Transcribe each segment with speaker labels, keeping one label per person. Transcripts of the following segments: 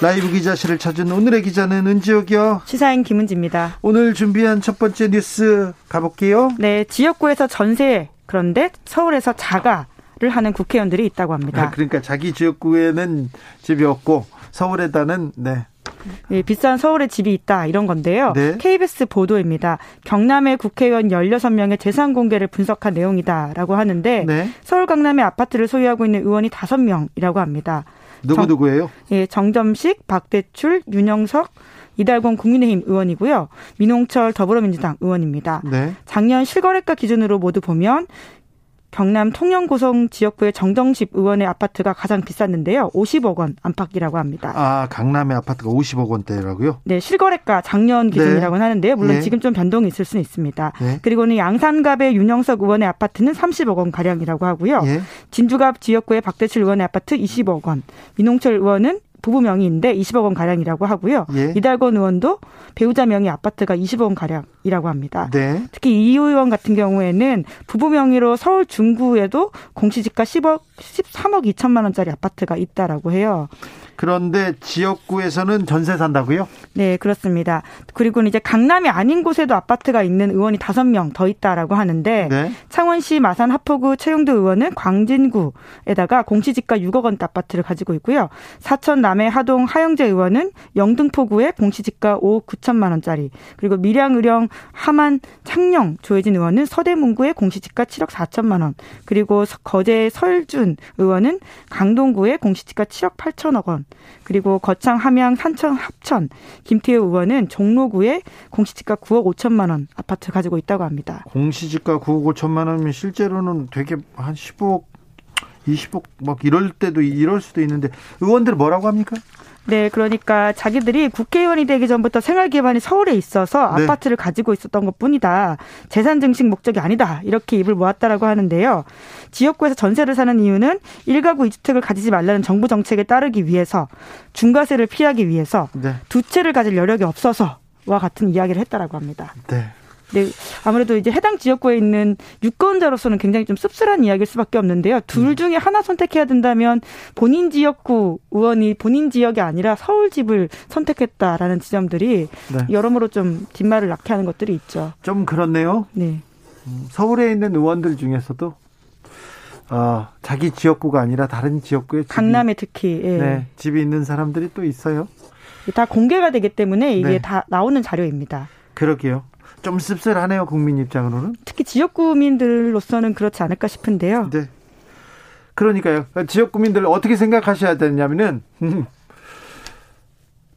Speaker 1: 라이브 기자실을 찾은 오늘의 기자는 은지옥이요.
Speaker 2: 시사인 김은지입니다.
Speaker 1: 오늘 준비한 첫 번째 뉴스 가볼게요.
Speaker 2: 네, 지역구에서 전세 그런데 서울에서 자가 를 하는 국회의원들이 있다고 합니다.
Speaker 1: 아, 그러니까 자기 지역구에는 집이 없고 서울에다는 네.
Speaker 2: 네, 비싼 서울에 집이 있다 이런 건데요.
Speaker 1: 네.
Speaker 2: KBS 보도입니다. 경남의 국회의원 16명의 재산 공개를 분석한 내용이다라고 하는데
Speaker 1: 네.
Speaker 2: 서울 강남의 아파트를 소유하고 있는 의원이 5명이라고 합니다.
Speaker 1: 누구 누구예요?
Speaker 2: 예, 정점식, 박대출, 윤영석, 이달곤 국민의힘 의원이고요. 민홍철 더불어민주당 의원입니다.
Speaker 1: 네.
Speaker 2: 작년 실거래가 기준으로 모두 보면 경남 통영고성 지역구의 정정식 의원의 아파트가 가장 비쌌는데요. 50억 원 안팎이라고 합니다.
Speaker 1: 아, 강남의 아파트가 50억 원대라고요?
Speaker 2: 네, 실거래가 작년 기준이라고는 하는데요. 물론
Speaker 1: 네.
Speaker 2: 지금 좀 변동이 있을 수는 있습니다.
Speaker 1: 네.
Speaker 2: 그리고는 양산갑의 윤영석 의원의 아파트는 30억 원 가량이라고 하고요.
Speaker 1: 예.
Speaker 2: 진주갑 지역구의 박대칠 의원의 아파트 20억 원, 민홍철 의원은 부부 명의인데 20억 원 가량이라고 하고요.
Speaker 1: 예.
Speaker 2: 이달권 의원도 배우자 명의 아파트가 20억 원 가량 이라고 합니다.
Speaker 1: 네.
Speaker 2: 특히 이 의원 같은 경우에는 부부 명의로 서울 중구에도 공시지가 10억, 13억 2천만 원짜리 아파트가 있다라고 해요.
Speaker 1: 그런데 지역구에서는 전세 산다고요?
Speaker 2: 네, 그렇습니다. 그리고는 이제 강남이 아닌 곳에도 아파트가 있는 의원이 다섯 명 더 있다라고 하는데
Speaker 1: 네.
Speaker 2: 창원시 마산 하포구 최용도 의원은 광진구에다가 공시지가 6억 원대 아파트를 가지고 있고요. 사천 남해 하동 하영재 의원은 영등포구에 공시지가 5억 9천만 원짜리 그리고 밀양 의령 하만 창녕 조혜진 의원은 서대문구에 공시지가 7억 4천만 원 그리고 거제 설준 의원은 강동구에 공시지가 7억 8천억 원 그리고 거창 함양 산천 합천 김태호 의원은 종로구에 공시지가 9억 5천만 원 아파트 가지고 있다고 합니다.
Speaker 1: 공시지가 9억 5천만 원이면 실제로는 되게 한 15억 20억 막 이럴 때도 이럴 수도 있는데 의원들 뭐라고 합니까?
Speaker 2: 네, 그러니까 자기들이 국회의원이 되기 전부터 생활 기반이 서울에 있어서
Speaker 1: 네.
Speaker 2: 아파트를 가지고 있었던 것뿐이다. 재산 증식 목적이 아니다. 이렇게 입을 모았다라고 하는데요. 지역구에서 전세를 사는 이유는 일가구 이주택을 가지지 말라는 정부 정책에 따르기 위해서 중과세를 피하기 위해서
Speaker 1: 네.
Speaker 2: 두 채를 가질 여력이 없어서 와 같은 이야기를 했다라고 합니다.
Speaker 1: 네.
Speaker 2: 네, 아무래도 이제 해당 지역구에 있는 유권자로서는 굉장히 좀 씁쓸한 이야기일 수밖에 없는데요. 둘
Speaker 1: 음.
Speaker 2: 중에 하나 선택해야 된다면 본인 지역구 의원이 본인 지역이 아니라 서울 집을 선택했다라는 지점들이
Speaker 1: 네.
Speaker 2: 여러모로 좀 뒷말을 낳게 하는 것들이 있죠.
Speaker 1: 좀 그렇네요.
Speaker 2: 네.
Speaker 1: 서울에 있는 의원들 중에서도 어, 자기 지역구가 아니라 다른 지역구에 집이,
Speaker 2: 강남에 특히 예.
Speaker 1: 네, 집이 있는 사람들이 또 있어요.
Speaker 2: 다 공개가 되기 때문에 이게
Speaker 1: 네.
Speaker 2: 다 나오는 자료입니다.
Speaker 1: 그러게요. 좀 씁쓸하네요. 국민 입장으로는.
Speaker 2: 특히 지역 구민들로서는 그렇지 않을까 싶은데요.
Speaker 1: 네. 그러니까요. 지역 구민들 어떻게 생각하셔야 되냐면은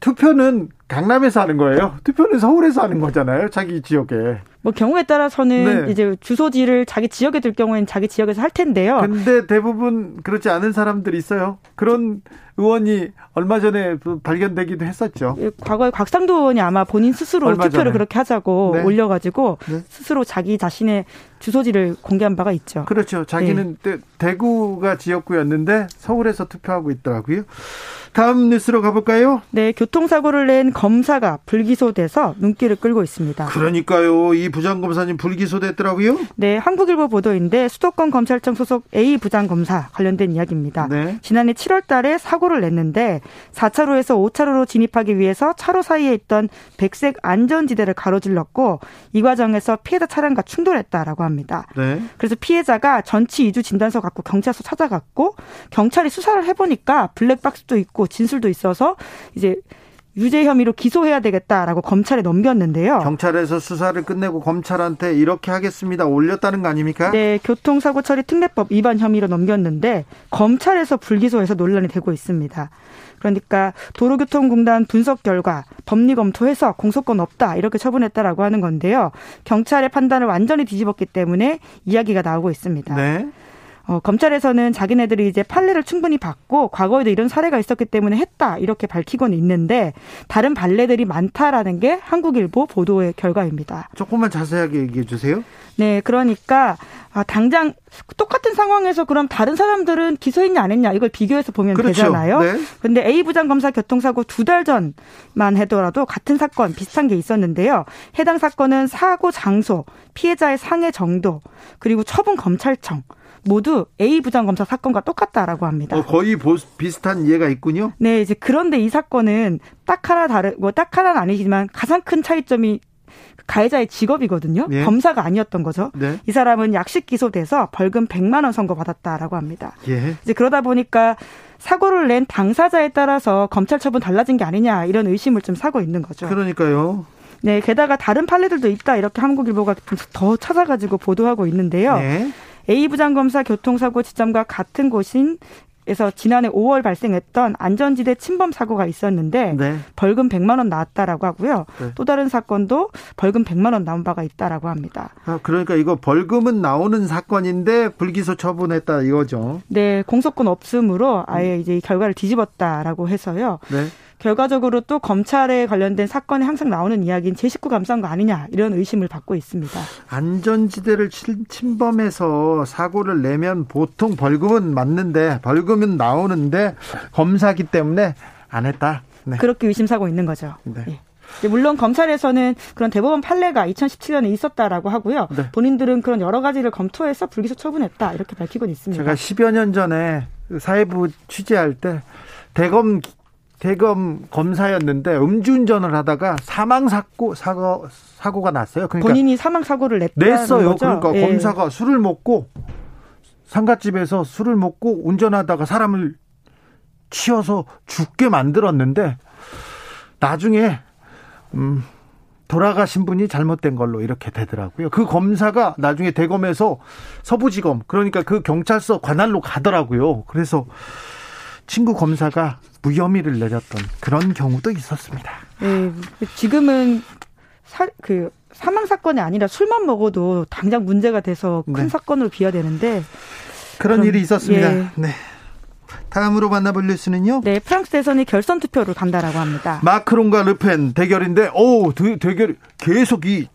Speaker 1: 투표는 강남에서 하는 거예요. 투표는 서울에서 하는 거잖아요. 자기 지역에.
Speaker 2: 뭐 경우에 따라서는
Speaker 1: 네.
Speaker 2: 이제 주소지를 자기 지역에 둘 경우에는 자기 지역에서 할 텐데요.
Speaker 1: 근데 대부분 그렇지 않은 사람들이 있어요. 그런 의원이 얼마 전에 그 발견되기도 했었죠.
Speaker 2: 예, 과거에 곽상도 의원이 아마 본인 스스로 투표를. 그렇게 하자고
Speaker 1: 네.
Speaker 2: 올려가지고
Speaker 1: 네.
Speaker 2: 스스로 자기 자신의 주소지를 공개한 바가 있죠.
Speaker 1: 그렇죠. 자기는 대- 대구가 지역구였는데 서울에서 투표하고 있더라고요. 다음 뉴스로 가볼까요?
Speaker 2: 네, 교통사고를 낸 검사가 불기소돼서 눈길을 끌고 있습니다.
Speaker 1: 그러니까요. 이 부장검사님 불기소됐더라고요.
Speaker 2: 네, 한국일보 보도인데 수도권 검찰청 소속 A 부장검사 관련된 이야기입니다.
Speaker 1: 네.
Speaker 2: 지난해 7월 달에 사고 를 냈는데 4차로에서 5차로로 진입하기 위해서 차로 사이에 있던 백색 안전지대를 가로질렀고 이 과정에서 피해자 차량과 충돌했다라고 합니다.
Speaker 1: 네.
Speaker 2: 그래서 피해자가 전치 이주 진단서 갖고 경찰서 찾아갔고 경찰이 수사를 해보니까 블랙박스도 있고 진술도 있어서 이제 유죄 혐의로 기소해야 되겠다라고 검찰에 넘겼는데요.
Speaker 1: 경찰에서 수사를 끝내고 검찰한테 이렇게 하겠습니다. 올렸다는 거 아닙니까?
Speaker 2: 네, 교통사고 처리 특례법 위반 혐의로 넘겼는데 검찰에서 불기소해서 논란이 되고 있습니다. 그러니까 도로교통공단 분석 결과 법리 검토해서 공소권 없다 이렇게 처분했다라고 하는 건데요. 경찰의 판단을 완전히 뒤집었기 때문에 이야기가 나오고 있습니다.
Speaker 1: 네.
Speaker 2: 어, 검찰에서는 자기네들이 이제 판례를 충분히 받고 과거에도 이런 사례가 있었기 때문에 했다 이렇게 밝히고는 있는데 다른 발례들이 많다라는 게 한국일보 보도의 결과입니다.
Speaker 1: 조금만 자세하게 얘기해 주세요.
Speaker 2: 네, 그러니까 아, 당장 똑같은 상황에서 그럼 다른 사람들은 기소했냐 안 했냐 이걸 비교해서 보면 그렇죠. 되잖아요. 네. 근데 A 부장 검사 교통사고 두 달 전만 해더라도 같은 사건 비슷한 게 있었는데요. 해당 사건은 사고 장소, 피해자의 상해 정도, 그리고 처분 검찰청 모두 A 부장검사 사건과 똑같다라고 합니다.
Speaker 1: 어, 거의 비슷한 이해가 있군요.
Speaker 2: 네, 이제 그런데 이 사건은 딱 하나 다르, 뭐딱 하나는 아니지만 가장 큰 차이점이 가해자의 직업이거든요. 예. 검사가 아니었던 거죠. 네. 이 사람은 약식 기소돼서 벌금 100만 원 선고 받았다라고 합니다. 예. 이제 그러다 보니까 사고를 낸 당사자에 따라서 검찰 처분 달라진 게 아니냐 이런 의심을 좀 사고 있는 거죠.
Speaker 1: 그러니까요.
Speaker 2: 네, 게다가 다른 판례들도 있다 이렇게 한국일보가 더 찾아가지고 보도하고 있는데요. 네. A 부장검사 교통사고 지점과 같은 곳인 에서 지난해 5월 발생했던 안전지대 침범 사고가 있었는데 네. 벌금 100만 원 나왔다라고 하고요. 네. 또 다른 사건도 벌금 100만 원 나온 바가 있다라고 합니다.
Speaker 1: 아, 그러니까 이거 벌금은 나오는 사건인데 불기소 처분했다 이거죠.
Speaker 2: 네, 공소권 없음으로 아예 이제 결과를 뒤집었다라고 해서요. 네. 결과적으로 또 검찰에 관련된 사건에 항상 나오는 이야기인 제19 감사한 거 아니냐 이런 의심을 받고 있습니다.
Speaker 1: 안전지대를 침범해서 사고를 내면 보통 벌금은 맞는데 벌금은 나오는데 검사기 때문에 안 했다.
Speaker 2: 네. 그렇게 의심사고 있는 거죠. 네. 네. 물론 검찰에서는 그런 대법원 판례가 2017년에 있었다라고 하고요. 네. 본인들은 그런 여러 가지를 검토해서 불기소 처분했다 이렇게 밝히고 있습니다.
Speaker 1: 제가 10여 년 전에 사회부 취재할 때 대검 대검 검사였는데 음주운전을 하다가 사망 사고 사고 사고가 났어요.
Speaker 2: 그러니까 본인이 사망 사고를 냈다
Speaker 1: 냈어요. 거죠? 그러니까 예. 검사가 술을 먹고 상가집에서 술을 먹고 운전하다가 사람을 치어서 죽게 만들었는데 나중에 음 돌아가신 분이 잘못된 걸로 이렇게 되더라고요. 그 검사가 나중에 대검에서 서부지검 그러니까 그 경찰서 관할로 가더라고요. 그래서 친구 검사가 무혐의를 내렸던 그런 경우도 있었습니다.
Speaker 2: 네, 지금은 사, 그 사망 사건이 아니라 술만 먹어도 당장 문제가 돼서 큰 네. 사건으로 비화되는데
Speaker 1: 그런 일이 있었습니다. 예. 네. 다음으로 만나볼 뉴스는요?
Speaker 2: 네, 프랑스 대선이 결선 투표를 간다라고 합니다.
Speaker 1: 마크롱과 르펜 대결인데, 오, 대결 계속 이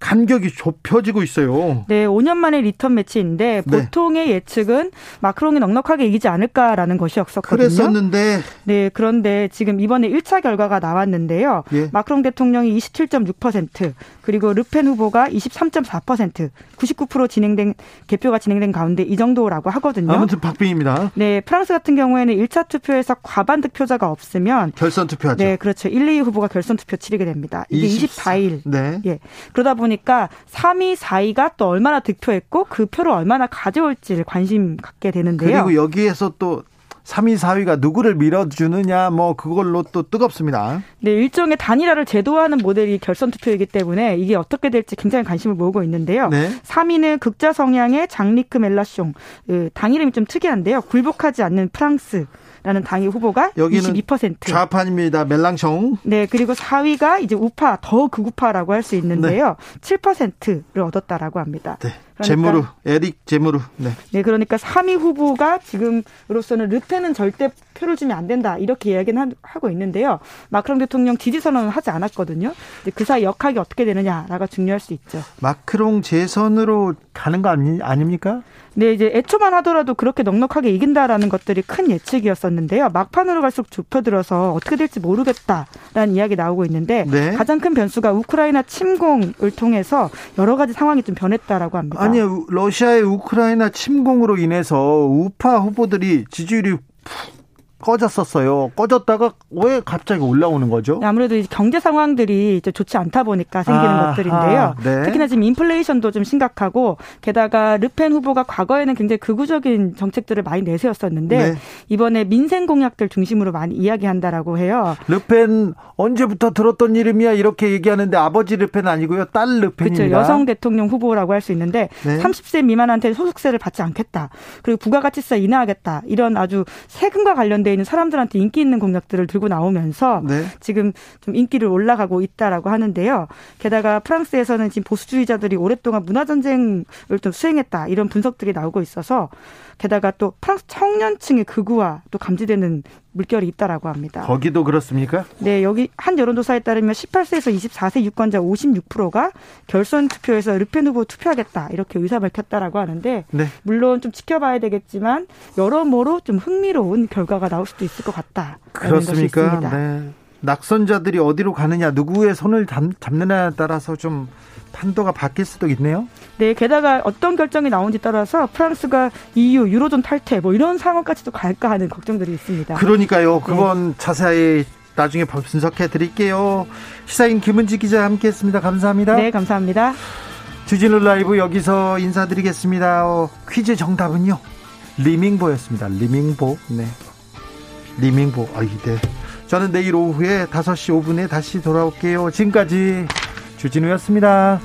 Speaker 1: 간격이 좁혀지고 있어요.
Speaker 2: 네, 5년 만에 리턴 매치인데 네. 보통의 예측은 마크롱이 넉넉하게 이기지 않을까라는 것이었었거든요.
Speaker 1: 그랬었는데
Speaker 2: 네, 그런데 지금 이번에 1차 결과가 나왔는데요. 예. 마크롱 대통령이 27.6% 그리고 르펜 후보가 23.4% 99% 진행된 개표가 진행된 가운데 이 정도라고 하거든요.
Speaker 1: 아무튼 박빙입니다.
Speaker 2: 네, 프랑스 같은 경우에는 1차 투표에서 과반 득표자가 없으면
Speaker 1: 결선 투표하죠.
Speaker 2: 네, 그렇죠. 1, 2 후보가 결선 투표 치르게 됩니다. 이게 24. 24일. 네. 예. 그러다 보니 보니까 3위, 4위가 또 얼마나 득표했고 그 표를 얼마나 가져올지를 관심 갖게 되는데요.
Speaker 1: 그리고 여기에서 또 3위, 4위가 누구를 밀어주느냐, 뭐, 그걸로 또 뜨겁습니다.
Speaker 2: 네, 일종의 단일화를 제도화하는 모델이 결선 투표이기 때문에 이게 어떻게 될지 굉장히 관심을 모으고 있는데요. 네. 3위는 극자 성향의 장리크 멜라숑. 그당 이름이 좀 특이한데요. 굴복하지 않는 프랑스. 라는 당의 후보가 여기는 22%.
Speaker 1: 좌판입니다. 멜랑숑.
Speaker 2: 네, 그리고 4위가 이제 우파, 더 극우파라고 할 수 있는데요. 네. 7%를 얻었다라고 합니다. 네.
Speaker 1: 그러니까, 제무르, 에릭 제무르. 네.
Speaker 2: 네, 그러니까 3위 후보가 지금으로서는 르페는 절대 표를 주면 안 된다 이렇게 이야기는 하고 있는데요. 마크롱 대통령 지지 선언은 하지 않았거든요. 그 사이 역학이 어떻게 되느냐가 중요할 수 있죠.
Speaker 1: 마크롱 재선으로 가는 거 아니, 아닙니까?
Speaker 2: 네, 이제 애초만 하더라도 그렇게 넉넉하게 이긴다라는 것들이 큰 예측이었었는데요. 막판으로 갈수록 좁혀들어서 어떻게 될지 모르겠다라는 이야기 나오고 있는데 네. 가장 큰 변수가 우크라이나 침공을 통해서 여러 가지 상황이 좀 변했다라고 합니다.
Speaker 1: 아니, 러시아의 우크라이나 침공으로 인해서 우파 후보들이 지지율이 푹 꺼졌었어요. 꺼졌다가 왜 갑자기 올라오는 거죠?
Speaker 2: 네, 아무래도 경제 상황들이 이제 좋지 않다 보니까 생기는 아, 것들인데요. 아, 네. 특히나 지금 인플레이션도 좀 심각하고 게다가 르펜 후보가 과거에는 굉장히 극우적인 정책들을 많이 내세웠었는데 네. 이번에 민생 공약들 중심으로 많이 이야기한다라고 해요.
Speaker 1: 르펜 언제부터 들었던 이름이야 이렇게 얘기하는데 아버지 르펜 아니고요. 딸 르펜입니다.
Speaker 2: 그렇죠. 여성 대통령 후보라고 할 수 있는데 네. 30세 미만한테 소득세를 받지 않겠다. 그리고 부가가치세 인하하겠다. 이런 아주 세금과 관련된 배경돼 있는 사람들한테 인기 있는 공약들을 들고 나오면서 네. 지금 좀 인기를 올라가고 있다라고 하는데요. 게다가 프랑스에서는 지금 보수주의자들이 오랫동안 문화 전쟁을 좀 수행했다 이런 분석들이 나오고 있어서 게다가 또 프랑스 청년층의 극우와 또 감지되는 물결이 있다라고 합니다.
Speaker 1: 거기도 그렇습니까?
Speaker 2: 네, 여기 한 여론조사에 따르면 18세에서 24세 유권자 56%가 결선 투표에서 르펜 후보 투표하겠다 이렇게 의사 밝혔다라고 하는데 네. 물론 좀 지켜봐야 되겠지만 여러모로 좀 흥미로운 결과가 나올 수도 있을 것 같다.
Speaker 1: 그렇습니까? 네. 낙선자들이 어디로 가느냐, 누구의 손을 잡, 잡느냐에 따라서 좀 판도가 바뀔 수도 있네요.
Speaker 2: 네, 게다가 어떤 결정이 나온지 따라서 프랑스가 EU 유로존 탈퇴 뭐 이런 상황까지도 갈까 하는 걱정들이 있습니다.
Speaker 1: 그러니까요. 그건 네. 자세히 나중에 분석해 드릴게요. 시사인 김은지 기자 함께했습니다. 감사합니다.
Speaker 2: 네, 감사합니다.
Speaker 1: 주진우 라이브 여기서 인사드리겠습니다. 어, 퀴즈 정답은요. 리밍보였습니다. 리밍보. 네. 리밍보. 아, 네. 저는 내일 오후에 5시 5분에 다시 돌아올게요. 지금까지 주진우였습니다.